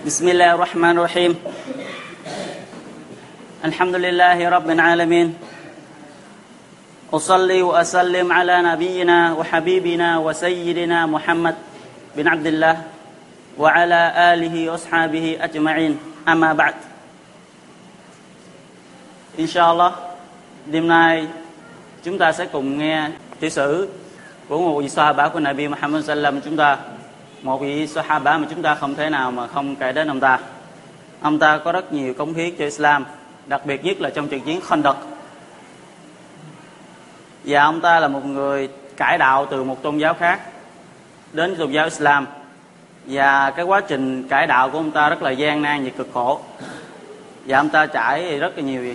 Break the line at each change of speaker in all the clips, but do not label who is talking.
بسم الله الرحمن الرحيم. الحمد لله رب العالمين. أصلي وأسلم على نبينا وحبيبنا وسيدنا محمد بن عبد الله وعلى آله وأصحابه أجمعين. أما بعد. إن شاء الله đêm nay chúng ta sẽ cùng nghe tiểu sử của một vị Sahaba của Nabi Muhammad sallam chúng ta một vị Sahaba mà chúng ta không thể nào mà không kể đến ông ta. Ông ta có rất nhiều cống hiến cho Islam, đặc biệt nhất là trong trận chiến Khandaq. Và ông ta là một người cải đạo từ một tôn giáo khác đến tôn giáo Islam. Và cái quá trình cải đạo của ông ta rất là gian nan và cực khổ. Và ông ta trải rất là nhiều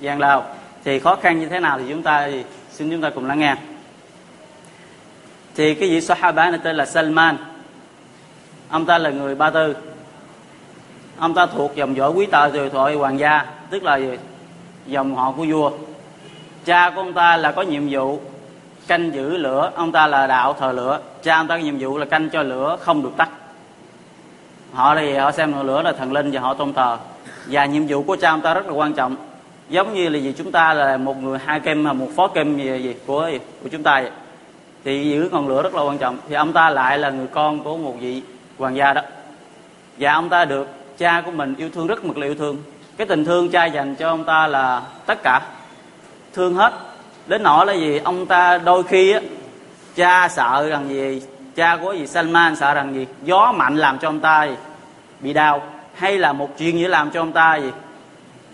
gian lao. Thì khó khăn như thế nào thì chúng ta, xin chúng ta cùng lắng nghe thì cái vị Sahaba này tên là Salman. Ông ta là người Ba Tư. Ông ta thuộc dòng dõi quý tộc từ thoại hoàng gia tức là dòng họ của vua. Cha của ông ta là có nhiệm vụ canh giữ lửa. Ông ta là đạo thờ lửa. Cha ông ta có nhiệm vụ là canh cho lửa không được tắt. Họ thì họ xem lửa là thần linh và họ tôn thờ. Và nhiệm vụ của cha ông ta rất là quan trọng. Giống như là gì? Chúng ta là một người hai kem mà một phó kem gì, gì của của chúng ta vậy thì giữ ngọn lửa rất là quan trọng. Thì ông ta lại là người con của một vị hoàng gia đó. Và ông ta được cha của mình yêu thương rất mực là yêu thương. Cái tình thương cha dành cho ông ta là tất cả. Thương hết. Đến nỗi là gì? Ông ta đôi khi á cha sợ rằng gì? Cha của gì? Salman sợ rằng gì? Gió mạnh làm cho ông ta gì, bị đau. Hay là một chuyện gì làm cho ông ta gì?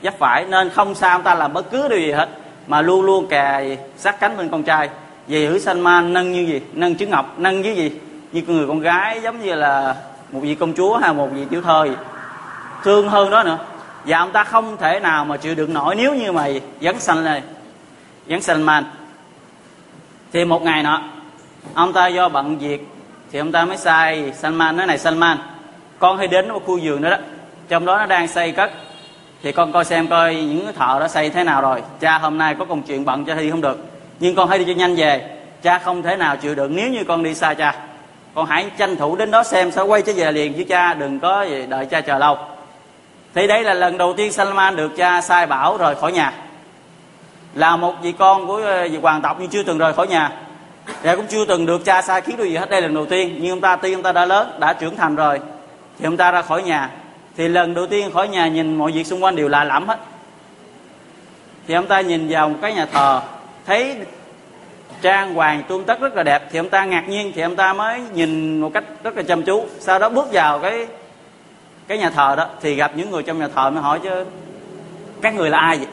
Dấp phải. Nên không sao ông ta làm bất cứ điều gì hết. Mà luôn luôn kè sát cánh bên con trai về sanh ma nâng như gì? Nâng chữ ngọc nâng với gì? Như người con gái giống như là một vị công chúa hay một vị tiểu thơ gì. thương hơn đó nữa. Và ông ta không thể nào mà chịu đựng nổi nếu như mà dẫn sanh này dẫn man thì một ngày nọ, ông ta do bận việc thì ông ta mới sai Salman nói này Salman con hay đến một khu vườn đó đó. Trong đó nó đang xây cất. Thì con coi xem coi những thợ đó xây thế nào rồi. Cha hôm nay có công chuyện bận cho thì không được nhưng con hãy đi cho nhanh về. Cha không thể nào chịu đựng nếu như con đi xa cha. Con hãy tranh thủ đến đó xem sao quay trở về liền với cha, đừng có đợi cha chờ lâu. Thì đây là lần đầu tiên Salman được cha sai bảo rời khỏi nhà. Là một vị con của ờ, vị hoàng tộc nhưng chưa từng rời khỏi nhà. Và cũng chưa từng được cha sai khiến điều gì hết. Đây là lần đầu tiên. Nhưng ông ta, tuy ông ta đã lớn, đã trưởng thành rồi, thì ông ta ra khỏi nhà. Thì lần đầu tiên khỏi nhà nhìn mọi việc xung quanh đều lạ lẫm hết. Thì ông ta nhìn vào một cái nhà thờ thấy trang hoàng tuôn tất rất là đẹp, thì ông ta ngạc nhiên, thì ông ta mới nhìn một cách rất là chăm chú. Sau đó bước vào cái cái nhà thờ đó, thì gặp những người trong nhà thờ mới hỏi chứ, các người là ai vậy?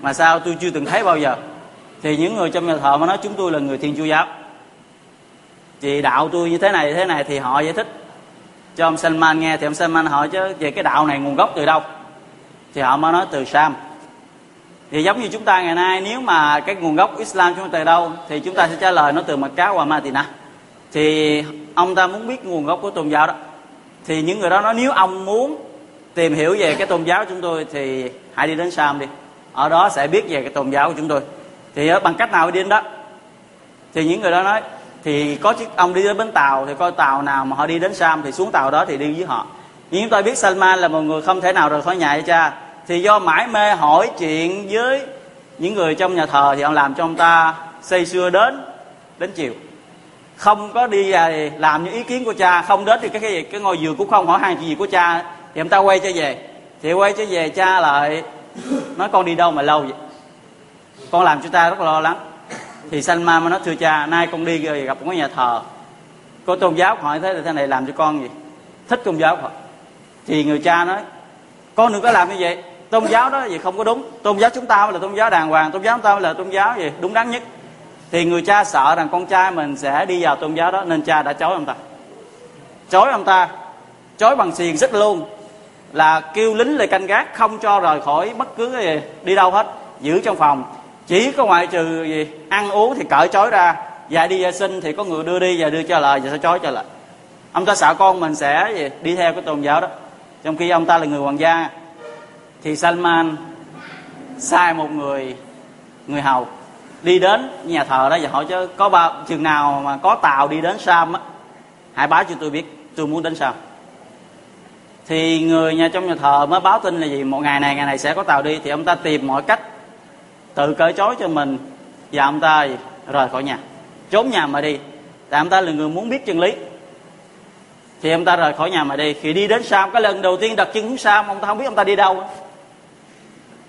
Mà sao tôi chưa từng thấy bao giờ. Thì những người trong nhà thờ mới nói, chúng tôi là người thiên chúa giáo. Thì đạo tôi như thế này thế này, thì họ giải thích cho ông Salman nghe. Thì ông Salman hỏi chứ về cái đạo này nguồn gốc từ đâu? Thì họ mới nói, từ Sam thì giống như chúng ta ngày nay, nếu mà cái nguồn gốc Islam chúng ta từ đâu, thì chúng ta sẽ trả lời nó từ mặt cá qua ma thì ông ta muốn biết nguồn gốc của tôn giáo đó. Thì những người đó nói, nếu ông muốn tìm hiểu về cái tôn giáo của chúng tôi, thì hãy đi đến Sam đi. Ở đó sẽ biết về cái tôn giáo của chúng tôi. Thì ờ, bằng cách nào đi đến đó? Thì những người đó nói, thì có chiếc, ông đi đến bến tàu, thì coi tàu nào mà họ đi đến Sam thì xuống tàu đó thì đi với họ. Nhưng chúng tôi biết Salman là một người không thể nào rời khỏi nhà cho cha thì do mãi mê hỏi chuyện với những người trong nhà thờ thì ông làm cho ông ta say xưa đến đến chiều. Không có đi về làm những ý kiến của cha không đến thì cái cái, cái ngôi giường cũng không hỏi hàng chuyện gì của cha thì ông ta quay trở về. Thì quay trở về cha lại nói con đi đâu mà lâu vậy? Con làm cho ta rất lo lắng. Thì sanh ma mới nói thưa cha nay con đi gặp một cái nhà thờ. Có tôn giáo hỏi thế là thế này làm cho con gì? Thích tôn giáo họ. Thì người cha nói con đừng có làm như vậy tôn giáo đó gì không có đúng. Tôn giáo chúng ta mới là tôn giáo đàng hoàng tôn giáo chúng ta mới là tôn giáo gì? Đúng đắn nhất. Thì người cha sợ rằng con trai mình sẽ đi vào tôn giáo đó nên cha đã chối ông ta. Chối ông ta chối bằng xiềng xích luôn. Là kêu lính lại canh gác không cho rời khỏi bất cứ cái gì đi đâu hết giữ trong phòng. Chỉ có ngoại trừ gì? Ăn uống thì cởi chối ra. Và đi vệ sinh thì có người đưa đi và đưa cho lời và sẽ chối cho lại ông ta sợ con mình sẽ gì, đi theo cái tôn giáo đó. Trong khi ông ta là người hoàng gia thì Salman sai một người người hầu đi đến nhà thờ đó và hỏi chứ có bao chừng nào mà có tàu đi đến Sam á, hãy báo cho tôi biết, tôi muốn đến Sam. Thì người nhà trong nhà thờ mới báo tin là gì? Một ngày này ngày này sẽ có tàu đi. Thì ông ta tìm mọi cách tự cởi chối cho mình và ông ta rời khỏi nhà. Trốn nhà mà đi. Tại ông ta là người muốn biết chân lý. Thì ông ta rời khỏi nhà mà đi. Khi đi đến sam, cái lần đầu tiên đặt chân xuống sam, ông ta không biết ông ta đi đâu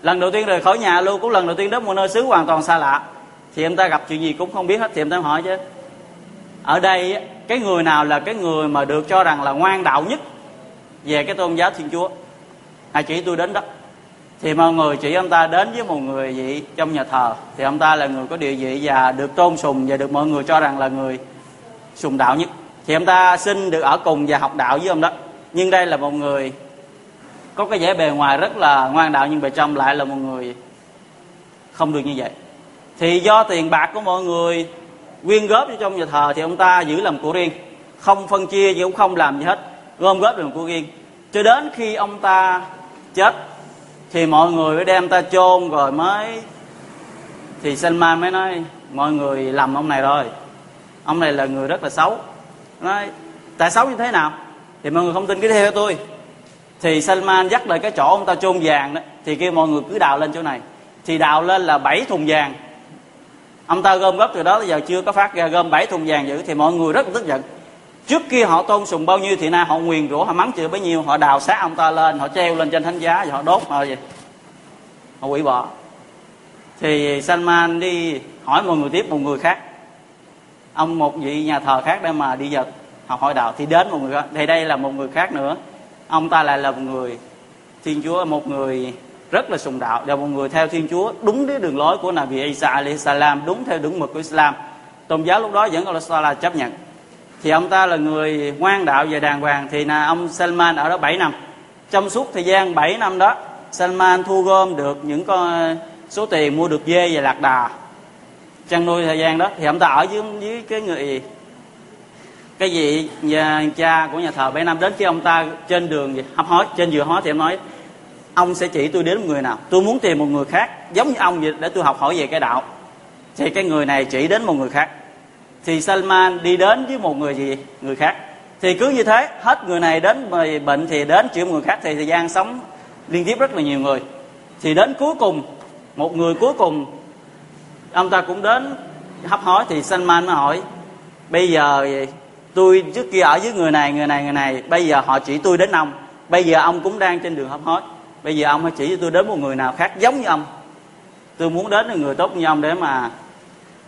lần đầu tiên rời khỏi nhà luôn, cũng lần đầu tiên đến một nơi xứ hoàn toàn xa lạ. Thì em ta gặp chuyện gì cũng không biết hết, thì em ta hỏi chứ. Ở đây cái người nào là cái người mà được cho rằng là ngoan đạo nhất về cái tôn giáo thiên chúa? Hãy chỉ tôi đến đó. Thì mọi người chỉ ông ta đến với một người vị trong nhà thờ. Thì ông ta là người có địa vị và được tôn sùng và được mọi người cho rằng là người sùng đạo nhất. Thì ông ta xin được ở cùng và học đạo với ông đó. Nhưng đây là một người có cái vẻ bề ngoài rất là ngoan đạo, nhưng bề trong lại là một người không được như vậy. Thì do tiền bạc của mọi người quyên góp cho trong nhà thờ thì ông ta giữ làm của riêng, không phân chia gì cũng không làm gì hết, gom góp làm của riêng. Cho đến khi ông ta chết thì mọi người mới đem ta chôn rồi mới, thì Salman mới nói, mọi người lầm ông này rồi. Ông này là người rất là xấu. Nói, tại xấu như thế nào? Thì mọi người không tin cứ theo tôi thì Salman dắt lại cái chỗ ông ta chôn vàng đó, thì kêu mọi người cứ đào lên chỗ này. Thì đào lên là bảy thùng vàng. Ông ta gom góp từ đó, tới giờ chưa có phát ra, gom bảy thùng vàng giữ, thì mọi người rất tức giận. Trước kia họ tôn sùng bao nhiêu thì nay họ nguyền rủa, họ mắng chửi bấy nhiêu, họ đào xác ông ta lên, họ treo lên trên thánh giá và họ đốt ờ, họ gì họ quỷ bỏ. Thì Salman đi hỏi một người tiếp một người khác. Ông một vị nhà thờ khác để mà đi giật học hỏi đạo, thì đến một người khác. Thì đây là một người khác nữa ông ta lại là một người thiên chúa, một người rất là sùng đạo. Là một người theo thiên chúa, đúng với đường lối của Nabi Isa alayhi salam, đúng theo đúng mực của Islam. Tôn giáo lúc đó vẫn còn là chấp nhận. Thì ông ta là người ngoan đạo và đàng hoàng. Thì là ông Salman ở đó 7 năm. Trong suốt thời gian 7 năm đó, Salman thu gom được những con, số tiền mua được dê và lạc đà. Chăn nuôi thời gian đó, thì ông ta ở dưới dưới cái người cái gì nhà cha của nhà thờ bảy năm đến khi ông ta trên đường gì? Hấp hối, trên dừa hối thì em nói, ông sẽ chỉ tôi đến một người nào? Tôi muốn tìm một người khác, giống như ông vậy, để tôi học hỏi về cái đạo. Thì cái người này chỉ đến một người khác. Thì Salman đi đến với một người gì? Người khác. Thì cứ như thế, hết người này đến bệnh thì đến, chữa người khác thì thời gian sống liên tiếp rất là nhiều người. Thì đến cuối cùng, một người cuối cùng, ông ta cũng đến hấp hối thì Salman mới hỏi, bây giờ tôi trước kia ở với người này người này người này. Bây giờ họ chỉ tôi đến ông. Bây giờ ông cũng đang trên đường hấp hối. Bây giờ ông hãy chỉ cho tôi đến một người nào khác giống như ông. Tôi muốn đến là người tốt như ông để mà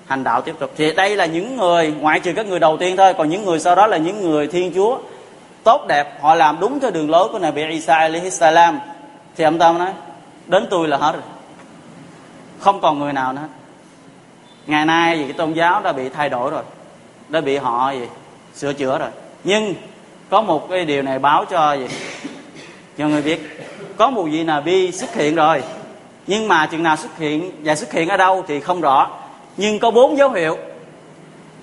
hành đạo tiếp tục. Thì đây là những người, ngoại trừ các người đầu tiên thôi, còn những người sau đó là những người thiên chúa. Tốt đẹp, họ làm đúng theo đường lối của Nabi Isa alaihi salam. Thì ông ta nói, đến tôi là hết rồi. Không còn người nào nữa. Ngày nay thì cái tôn giáo đã bị thay đổi rồi. Đã bị họ gì? Sửa chữa rồi. Nhưng có một cái điều này báo cho gì? Cho người biết có một vị nào bi xuất hiện rồi. Nhưng mà chừng nào xuất hiện và xuất hiện ở đâu thì không rõ. Nhưng có bốn dấu hiệu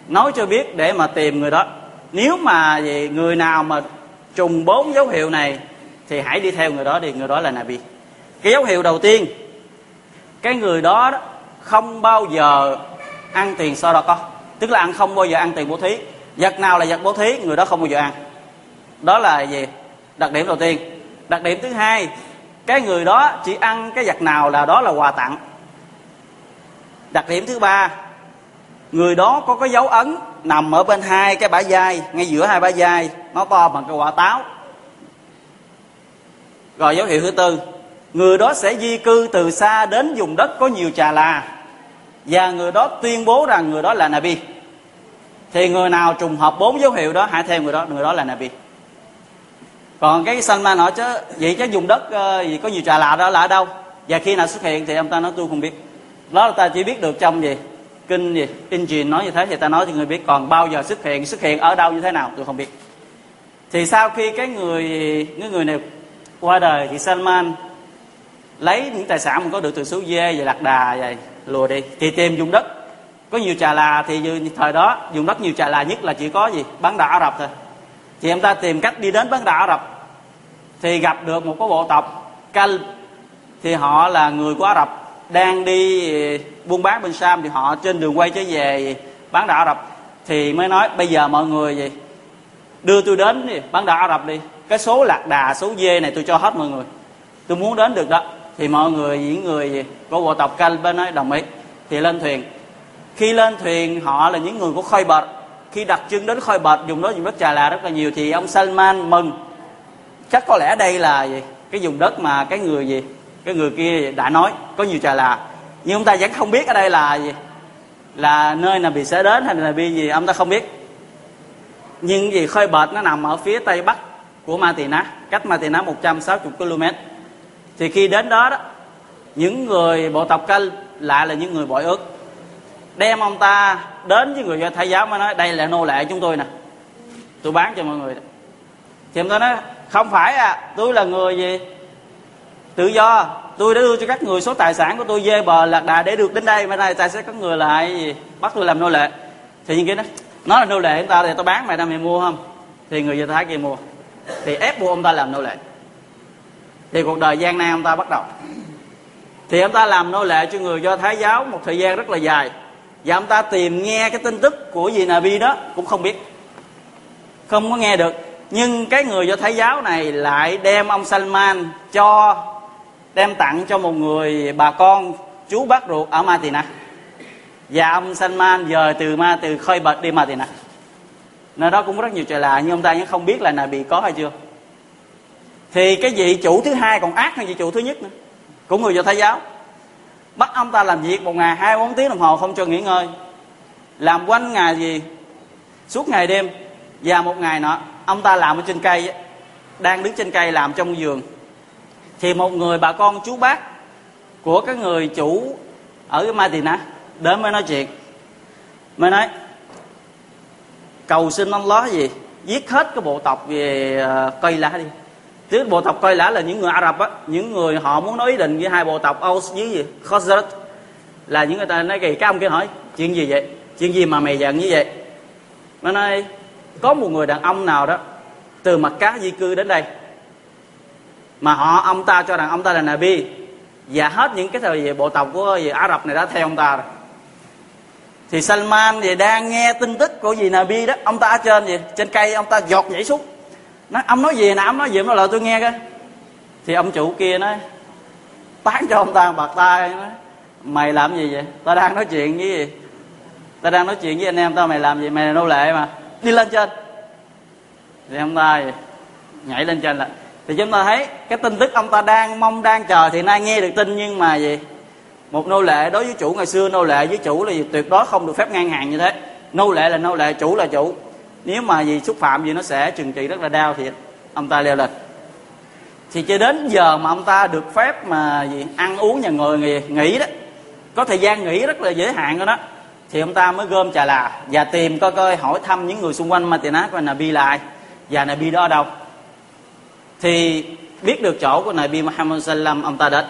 nói cho biết để mà tìm người đó. Nếu mà gì người nào mà trùng bốn dấu hiệu này thì hãy đi theo người đó đi. Người đó là nabi. Cái dấu hiệu đầu tiên cái người đó, đó không bao giờ ăn tiền so đó có. Tức là ăn không bao giờ ăn tiền bố thí vật nào là vật bố thí, người đó không bao giờ ăn. Đó là gì? Đặc điểm đầu tiên. Đặc điểm thứ hai, cái người đó chỉ ăn cái vật nào là đó là quà tặng. Đặc điểm thứ ba, người đó có cái dấu ấn nằm ở bên hai cái bả vai, ngay giữa hai bả vai, nó to bằng cái quả táo. Rồi dấu hiệu thứ tư, người đó sẽ di cư từ xa đến vùng đất có nhiều trà là. Và người đó tuyên bố rằng người đó là nabi thì người nào trùng hợp bốn dấu hiệu đó, hãy theo người đó người đó là nabi. Còn cái Salman hỏi chứ, vậy chứ dùng đất ờ, gì có nhiều trà lạ đó là ở đâu? Và khi nào xuất hiện thì ông ta nói, tôi không biết. Đó là ta chỉ biết được trong gì? Kinh gì? Engine nói như thế thì ta nói cho người biết. Còn bao giờ xuất hiện xuất hiện ở đâu, như thế nào? Tôi không biết. Thì sau khi cái người cái người này qua đời thì Salman lấy những tài sản mình có được từ số dê và lạc đà, vậy, lùa đi, thì tìm dùng đất có nhiều trà là thì thời đó, dùng đất nhiều trà là nhất là chỉ có gì? Bán đảo Ả Rập thôi. Thì em ta tìm cách đi đến bán đảo Ả Rập. Thì gặp được một cái bộ tộc Cal thì họ là người của Ả Rập, đang đi ờ, buôn bán bên Sam thì họ trên đường quay trở về bán đảo Ả Rập. Thì mới nói, bây giờ mọi người gì? Đưa tôi đến đi, bán đảo Ả Rập đi. Cái số lạc đà, số dê này tôi cho hết mọi người. Tôi muốn đến được đó. Thì mọi người, những người của bộ tộc canh bên nói, đồng ý. Thì lên thuyền khi lên thuyền, họ là những người của khôi Bệt. khi đặt chân đến khôi Bệt dùng đó dùng đất trà là rất là nhiều thì ông Salman mừng. Chắc có lẽ đây là gì? Cái vùng đất mà cái người gì? Cái người kia đã nói, có nhiều trà là. Nhưng ông ta vẫn không biết ở đây là gì? Là nơi nào bị sẽ đến hay là bị gì? Ông ta không biết. Nhưng gì khơi bệt nó nằm ở phía tây bắc của Ma Tỳ Ná cách Ma Tỳ Ná 160 km thì khi đến đó đó, những người bộ tộc Cal lại là những người bội ước đem ông ta đến với người do thái giáo mới nói, đây là nô lệ chúng tôi nè. Tôi bán cho mọi người thì ông ta nói, không phải à tôi là người gì? Tự do. Tôi đã đưa cho các người số tài sản của tôi dê bờ lạc đà để được đến đây. Mà nay tại sẽ có người lại gì? Bắt tôi làm nô lệ. Thì những cái đó, nó là nô lệ chúng ta thì tôi bán mày ra mày mua không? Thì người do thái kia mua. Thì ép buộc ông ta làm nô lệ. Thì cuộc đời gian nan ông ta bắt đầu. Thì ông ta làm nô lệ cho người do thái giáo một thời gian rất là dài và ông ta tìm nghe cái tin tức của gì Nabi đó, cũng không biết. Không có nghe được. Nhưng cái người do thái giáo này lại đem ông Salman cho, đem tặng cho một người bà con chú bác ruột ở Matina và ông Salman dời từ ma, từ khơi bật đi Matina nơi đó cũng rất nhiều chuyện lạ, nhưng ông ta vẫn không biết là nà bị có hay chưa. Thì cái vị chủ thứ hai còn ác hơn vị chủ thứ nhất nữa. Cũng người do thái giáo bắt ông ta làm việc một ngày, hai, bốn tiếng đồng hồ, không cho nghỉ ngơi. Làm quanh ngày gì? Suốt ngày đêm. Và một ngày nọ, ông ta làm ở trên cây đang đứng trên cây làm trong giường thì một người bà con chú bác của cái người chủ ở cái Madina đến mới nói chuyện. Mới nói, cầu xin ông ló gì? Giết hết cái bộ tộc về ờ, cây lá đi chứ bộ tộc coi lã là những người Ả Rập á, những người họ muốn nói ý định với hai bộ tộc Aus với gì? Khosrat. Là những người ta nói kỳ các ông kia hỏi, chuyện gì vậy? Chuyện gì mà mày giận như vậy? Nó nói, có một người đàn ông nào đó, từ mặt cá di cư đến đây, mà họ, ông ta cho rằng ông ta là Nabi, và hết những cái thời về bộ tộc của gì Ả Rập này đã theo ông ta rồi. Thì Salman thì đang nghe tin tức của gì Nabi đó, ông ta ở trên gì? Trên cây ông ta giọt nhảy xuống nó ông nói gì nè? Ông nói gì? Ông nói lời tôi nghe coi. Thì ông chủ kia nói tán cho ông ta bạc tay. Nói, mày làm gì vậy? Ta đang nói chuyện với gì? Ta đang nói chuyện với anh em tao, mày làm gì? Mày là nô lệ mà. Đi lên trên. Thì ông ta gì? nhảy lên trên là thì chúng ta thấy cái tin tức ông ta đang mong đang chờ thì nay nghe được tin nhưng mà gì? Một nô lệ đối với chủ ngày xưa nô lệ với chủ là gì? Tuyệt đối không được phép ngang hàng như thế. Nô lệ là nô lệ, chủ là chủ nếu mà gì xúc phạm gì nó sẽ trừng trị rất là đau thiệt. Ông ta leo lên. Thì cho đến giờ mà ông ta được phép mà gì ăn uống nhà ngồi nghỉ, nghỉ đó có thời gian nghỉ rất là giới hạn của nó thì ông ta mới gom trà là và tìm coi coi hỏi thăm những người xung quanh mà Madinah coi Nabi là ai. Và Nabi đó ở đâu? Thì biết được chỗ của Nabi Muhammad Sallam ông ta đến.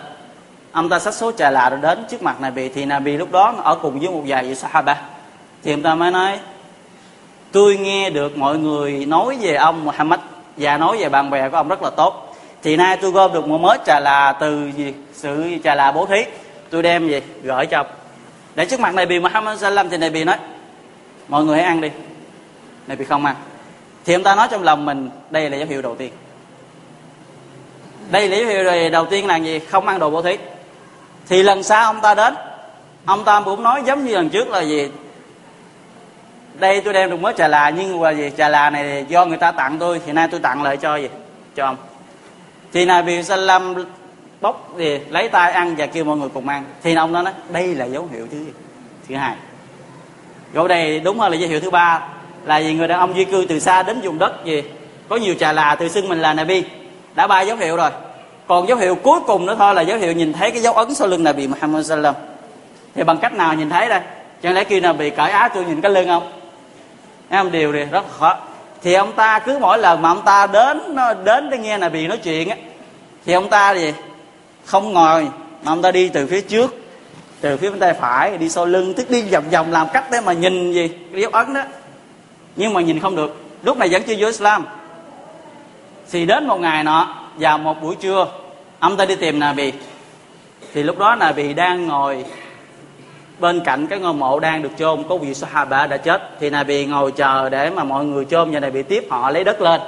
Ông ta xách số trà là rồi đến trước mặt Nabi. Thì Nabi lúc đó ở cùng với một vài vị Sahaba. Thì ông ta mới nói tôi nghe được mọi người nói về ông Muhammad và nói về bạn bè của ông rất là tốt. Thì nay tôi gom được một mớ trà là từ gì? Sự trà là bố thí. Tôi đem gì gửi cho ông. Để trước mặt này bị Muhammad Sallam thì này bị nói, mọi người hãy ăn đi. Này bị không ăn. Thì ông ta nói trong lòng mình, đây là dấu hiệu đầu tiên. Đây là dấu hiệu đầu tiên là gì? Không ăn đồ bố thí. Thì lần sau ông ta đến, ông ta cũng nói giống như lần trước là gì? Đây, tôi đem được mớ trà là, nhưng mà gì, trà là này do người ta tặng tôi, thì nay tôi tặng lại cho gì? Cho ông. Thì Nabi Sallam bốc thì lấy tay ăn và kêu mọi người cùng ăn. Thì ông đó nói, đây là dấu hiệu thứ thứ hai chỗ đây, đúng hơn là dấu hiệu thứ ba, là vì người đàn ông di cư từ xa đến vùng đất gì, có nhiều trà là, tự xưng mình là Nabi. Đã ba dấu hiệu rồi. Còn dấu hiệu cuối cùng nữa thôi là dấu hiệu nhìn thấy cái dấu ấn sau lưng Nabi Muhammad Sallam. Thì bằng cách nào nhìn thấy đây? Chẳng lẽ kêu nào bị cởi áo tôi nhìn cái lưng không? Em điều này rất khó. Thì ông ta cứ mỗi lần mà ông ta đến, nó đến để nghe là bị nói chuyện á, thì ông ta gì? Không ngồi, mà ông ta đi từ phía trước, từ phía bên tay phải, đi sau lưng, tức đi vòng vòng làm cách để mà nhìn gì? Cái dấu ấn đó. Nhưng mà nhìn không được. Lúc này vẫn chưa vô Islam. Thì đến một ngày nọ, vào một buổi trưa, ông ta đi tìm Nà Bì thì lúc đó Nà Bì đang ngồi bên cạnh cái ngôi mộ đang được chôn, có vị Sahaba đã chết, thì Nabi ngồi chờ để mà mọi người chôn và Nabi tiếp họ lấy đất lên.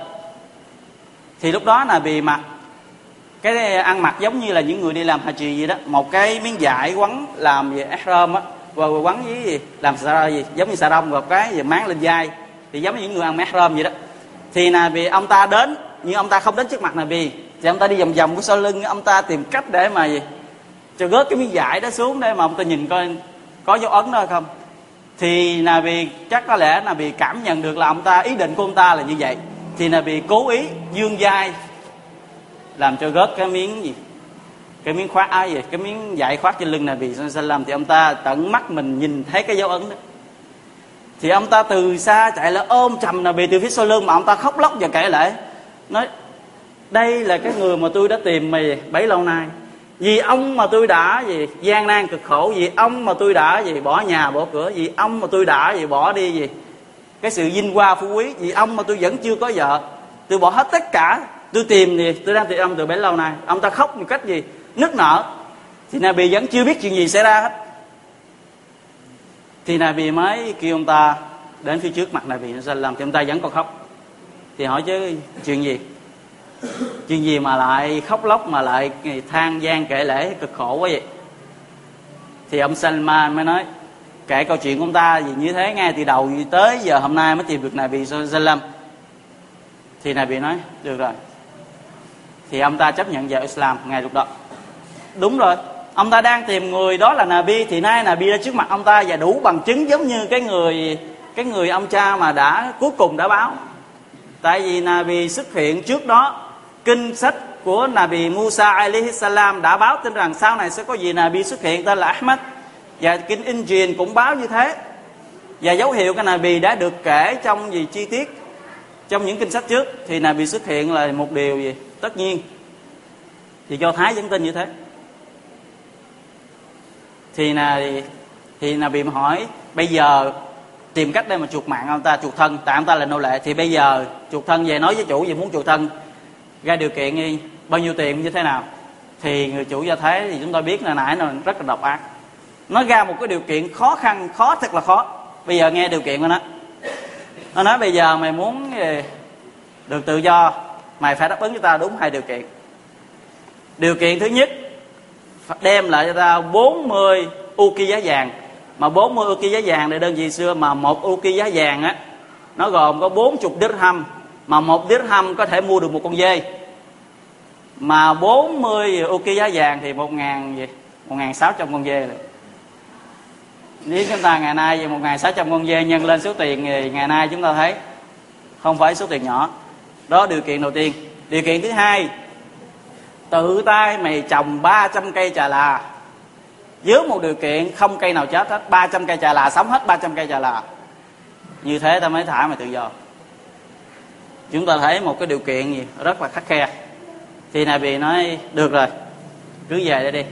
Thì lúc đó Nabi mặc cái ăn mặc giống như là những người đi làm haji gì đó, một cái miếng vải quấn làm về ihram á, và quấn với gì? Làm sao gì? Giống như xà rong, một cái gì? Máng lên vai, thì giống như những người ăn ihram vậy đó. Thì Nabi, ông ta đến, nhưng ông ta không đến trước mặt Nabi. Thì ông ta đi vòng vòng của sau lưng, ông ta tìm cách để mà gì? Cho gớt cái miếng vải đó xuống để mà ông ta nhìn coi có dấu ấn đó không? Thì là vì chắc có lẽ là vì cảm nhận được là ông ta, ý định của ông ta là như vậy. Thì là vì cố ý dương dai, làm cho gớt cái miếng gì? Cái miếng khoác áo gì? Cái miếng dạy khoác trên lưng là vì làm thì ông ta tận mắt mình nhìn thấy cái dấu ấn đó. Thì ông ta từ xa chạy lại ôm chầm là vì từ phía sau lưng mà ông ta khóc lóc và kể lại nói, đây là cái người mà tôi đã tìm mày bấy lâu nay vì ông mà tôi đã gì, gian nan cực khổ, vì ông mà tôi đã gì, bỏ nhà, bỏ cửa, vì ông mà tôi đã gì, bỏ đi gì. Cái sự vinh hoa phú quý, vì ông mà tôi vẫn chưa có vợ. Tôi bỏ hết tất cả. Tôi tìm gì tôi đang tìm ông từ bấy lâu nay. Ông ta khóc một cách gì, nức nở. Thì Nabi vẫn chưa biết chuyện gì xảy ra hết. Thì Nabi mới kêu ông ta đến phía trước mặt Nabi làm thì ông ta vẫn còn khóc. Thì hỏi chứ, chuyện gì? Chuyện gì mà lại khóc lóc mà lại than gian kể lễ cực khổ quá vậy? Thì ông Salman mới nói, kể câu chuyện của ông ta gì như thế ngay từ đầu tới giờ hôm nay mới tìm được này bị Sallam. Thì này bị nói, được rồi. Thì ông ta chấp nhận vào Islam ngay lúc đó. Đúng rồi, ông ta đang tìm người đó là Nabi, thì nay Nabi ra trước mặt ông ta và đủ bằng chứng giống như cái người cái người ông cha mà đã, cuối cùng đã báo. Tại vì Nabi xuất hiện trước đó kinh sách của Nabi Musa alaihi salam đã báo tin rằng sau này sẽ có gì Nabi xuất hiện tên là Ahmad. Và kinh Injil cũng báo như thế. Và dấu hiệu cái Nabi đã được kể trong gì chi tiết? Trong những kinh sách trước thì Nabi xuất hiện là một điều gì? Tất nhiên. Thì do thái vẫn tin như thế. Thì là thì Nabi hỏi, bây giờ tìm cách để mà chuộc mạng ông ta, chuộc thân. Tại ông ta là nô lệ. Thì bây giờ chuộc thân về nói với chủ gì muốn chuộc thân ra điều kiện đi, bao nhiêu tiền, như thế nào? Thì người chủ gia thế thì chúng tôi biết là nãy nó rất là độc ác. Nó ra một cái điều kiện khó khăn, khó thật là khó. Bây giờ nghe điều kiện của nó. Nó nói bây giờ mày muốn ờ, được tự do, mày phải đáp ứng cho ta đúng hai điều kiện. Điều kiện thứ nhất đem lại cho ta 40 uki giá vàng. Mà 40 uki giá vàng để đơn vị xưa mà một uki giá vàng á, nó gồm có 40 dirham. Mà một dirham có thể mua được một con dê mà 40 ok, giá vàng thì một ngàn gì? Một ngàn sáu trăm con dê rồi nếu chúng ta ngày nay về một ngàn sáu trăm con dê nhân lên số tiền thì ngày nay chúng ta thấy không phải số tiền nhỏ. Đó điều kiện đầu tiên. Điều kiện thứ hai, tự tay mày trồng 300 cây trà là. Dưới một điều kiện không cây nào chết hết 300 cây trà là, sống hết 300 cây trà là. Như thế ta mới thả mày tự do. Chúng ta thấy một cái điều kiện gì rất là khắc khe thì Nabi nói, được rồi, cứ về đây đi.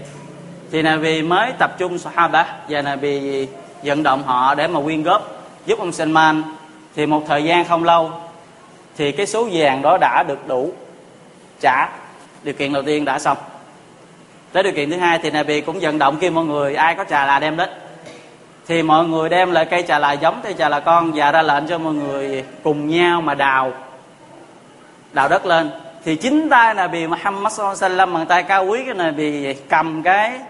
Thì Nabi mới tập trung Sahaba và Nabi vận động họ để mà quyên góp giúp ông Salman. Thì một thời gian không lâu, thì cái số vàng đó đã được đủ trả. Điều kiện đầu tiên đã xong. Tới điều kiện thứ hai thì Nabi cũng vận động kêu mọi người, ai có trà là đem đến. Thì mọi người đem lại cây trà là giống cây trà là con và ra lệnh cho mọi người cùng nhau mà đào đào đất lên thì chính tay là bị Muhammad sallam bằng tay cao quý cái này bị cầm cái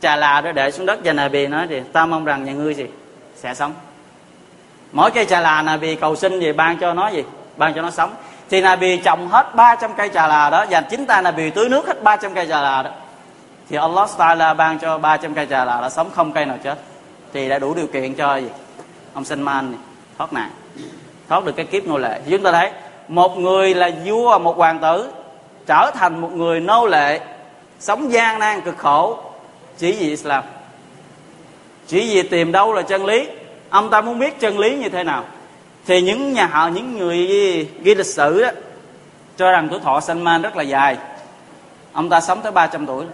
trà là đó để xuống đất. Và này bị nói thì, ta mong rằng nhà ngươi gì? Sẽ sống. Mỗi cây trà là là bị cầu xin gì ban cho nó gì? Ban cho nó sống. Thì là bị trồng hết 300 cây trà là đó và chính tay là bị tưới nước hết 300 cây trà là đó. Thì Allah Taala ban cho 300 cây trà là đã sống, không cây nào chết. Thì đã đủ điều kiện cho gì? Ông Salman thoát nạn. Thoát được cái kiếp nô lệ. Chúng ta thấy một người là vua một hoàng tử trở thành một người nô lệ sống gian nan cực khổ. Chỉ vì Islam. Chỉ vì tìm đâu là chân lý. Ông ta muốn biết chân lý như thế nào. Thì những nhà họ những người ghi lịch sử đó, cho rằng tuổi thọ Salman rất là dài. Ông ta sống tới 300 tuổi.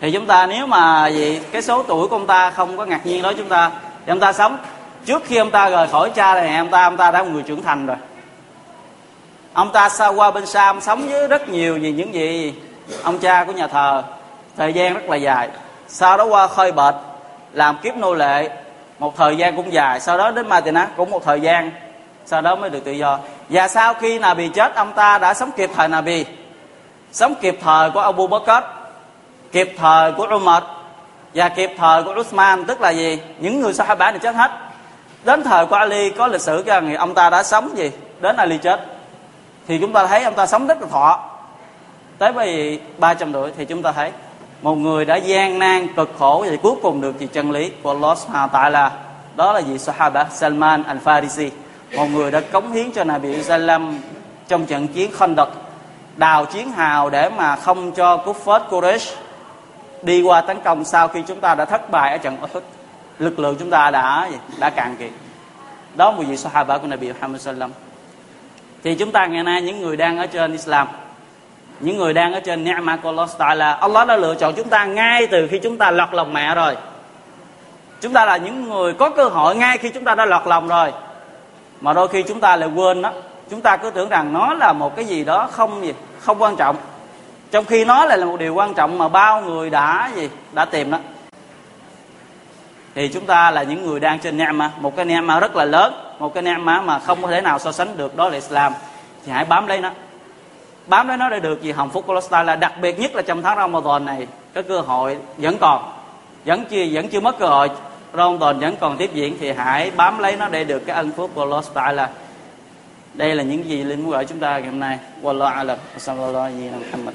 Thì chúng ta nếu mà gì cái số tuổi của ông ta không có ngạc nhiên đó chúng ta thì ông ta sống. Trước khi ông ta rời khỏi cha này ông ta ông ta đã một người trưởng thành rồi ông ta xa qua bên Sam sống với rất nhiều gì những gì ông cha của nhà thờ. Thời gian rất là dài. Sau đó qua khơi bệt, làm kiếp nô lệ. Một thời gian cũng dài. Sau đó đến Matina cũng một thời gian. Sau đó mới được tự do. Và sau khi Nabi chết, ông ta đã sống kịp thời Nabi. Sống kịp thời của Abu Bakr, kịp thời của Umar và kịp thời của Uthman tức là gì? Những người Sahaba này chết hết. Đến thời của Ali có lịch sử rằng ông ta đã sống gì? Đến Ali chết thì chúng ta thấy ông ta sống rất là thọ. Tới bây ba trăm tuổi thì chúng ta thấy một người đã gian nan, cực khổ thì cuối cùng được gì chân lý của Allah Subhanahu tại là đó là gì Sahaba Salman al Farisi một người đã cống hiến cho Nabi Sallam trong trận chiến Khandaq, đào chiến hào để mà không cho Kuffar Quraysh đi qua tấn công sau khi chúng ta đã thất bại ở trận Uhud. Lực lượng chúng ta đã đã cạn kiệt. Đó là một vị Sahaba của Nabi Muhammad Sallam thì chúng ta ngày nay, những người đang ở trên Islam, những người đang ở trên ni'ma của Allah Ta'ala, Allah đã lựa chọn chúng ta ngay từ khi chúng ta lọt lòng mẹ rồi. Chúng ta là những người có cơ hội ngay khi chúng ta đã lọt lòng rồi. Mà đôi khi chúng ta lại quên đó. Chúng ta cứ tưởng rằng nó là một cái gì đó không gì, không quan trọng. Trong khi nó lại là một điều quan trọng mà bao người đã gì, đã tìm đó. Thì chúng ta là những người đang trên ni'ma một cái ni'ma rất là lớn một cái ni'ma mà không có thể nào so sánh được đó là Islam. Thì hãy bám lấy nó. Bám lấy nó để được gì? Hồng phúc của Allah là đặc biệt nhất là trong tháng Ramadan này. Cái cơ hội vẫn còn. Vẫn chưa vẫn chưa mất cơ hội. Ramadan vẫn còn tiếp diễn. Thì hãy bám lấy nó để được cái ân phúc của Allah Taala đây là những gì linh muốn gửi chúng ta ngày hôm nay. Wallahu alam. Sallallahu alaihi wa sallam